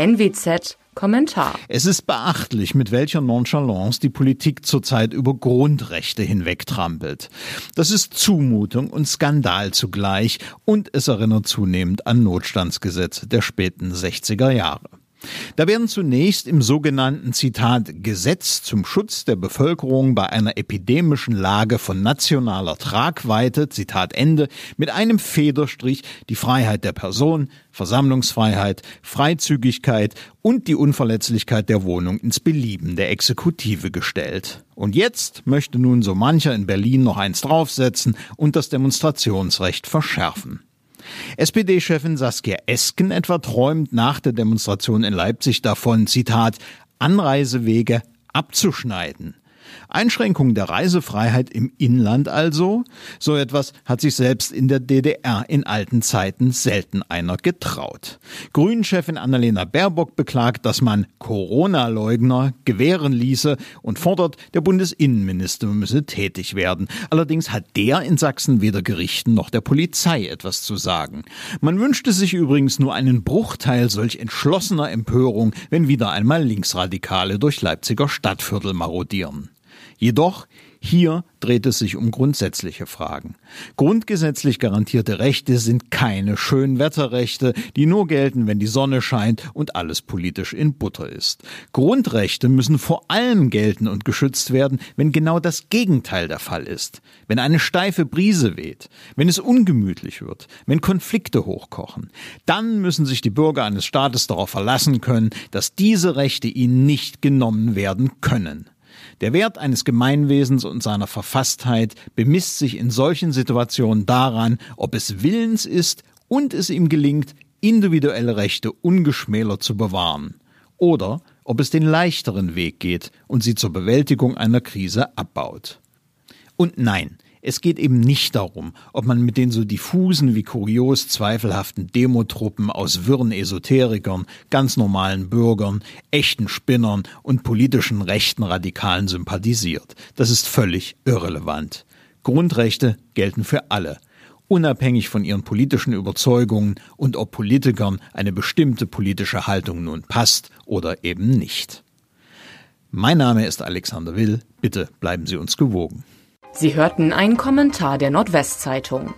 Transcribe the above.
NWZ Kommentar. Es ist beachtlich, mit welcher Nonchalance die Politik zurzeit über Grundrechte hinwegtrampelt. Das ist Zumutung und Skandal zugleich und es erinnert zunehmend an Notstandsgesetze der späten 60er Jahre. Da werden zunächst im sogenannten Zitat Gesetz zum Schutz der Bevölkerung bei einer epidemischen Lage von nationaler Tragweite, Zitat Ende, mit einem Federstrich die Freiheit der Person, Versammlungsfreiheit, Freizügigkeit und die Unverletzlichkeit der Wohnung ins Belieben der Exekutive gestellt. Und jetzt möchte nun so mancher in Berlin noch eins draufsetzen und das Demonstrationsrecht verschärfen. SPD-Chefin Saskia Esken etwa träumt nach der Demonstration in Leipzig davon, Zitat, Anreisewege abzuschneiden. Einschränkung der Reisefreiheit im Inland also? So etwas hat sich selbst in der DDR in alten Zeiten selten einer getraut. Grünchefin Annalena Baerbock beklagt, dass man Corona-Leugner gewähren ließe und fordert, der Bundesinnenminister müsse tätig werden. Allerdings hat der in Sachsen weder Gerichten noch der Polizei etwas zu sagen. Man wünschte sich übrigens nur einen Bruchteil solch entschlossener Empörung, wenn wieder einmal Linksradikale durch Leipziger Stadtviertel marodieren. Jedoch hier dreht es sich um grundsätzliche Fragen. Grundgesetzlich garantierte Rechte sind keine Schönwetterrechte, die nur gelten, wenn die Sonne scheint und alles politisch in Butter ist. Grundrechte müssen vor allem gelten und geschützt werden, wenn genau das Gegenteil der Fall ist. Wenn eine steife Brise weht, wenn es ungemütlich wird, wenn Konflikte hochkochen, dann müssen sich die Bürger eines Staates darauf verlassen können, dass diese Rechte ihnen nicht genommen werden können. Der Wert eines Gemeinwesens und seiner Verfasstheit bemisst sich in solchen Situationen daran, ob es willens ist und es ihm gelingt, individuelle Rechte ungeschmälert zu bewahren, oder ob es den leichteren Weg geht und sie zur Bewältigung einer Krise abbaut. Und nein, es geht eben nicht darum, ob man mit den so diffusen wie kurios zweifelhaften Demotruppen aus wirren Esoterikern, ganz normalen Bürgern, echten Spinnern und politischen rechten Radikalen sympathisiert. Das ist völlig irrelevant. Grundrechte gelten für alle, unabhängig von ihren politischen Überzeugungen und ob Politikern eine bestimmte politische Haltung nun passt oder eben nicht. Mein Name ist Alexander Will. Bitte bleiben Sie uns gewogen. Sie hörten einen Kommentar der Nordwestzeitung.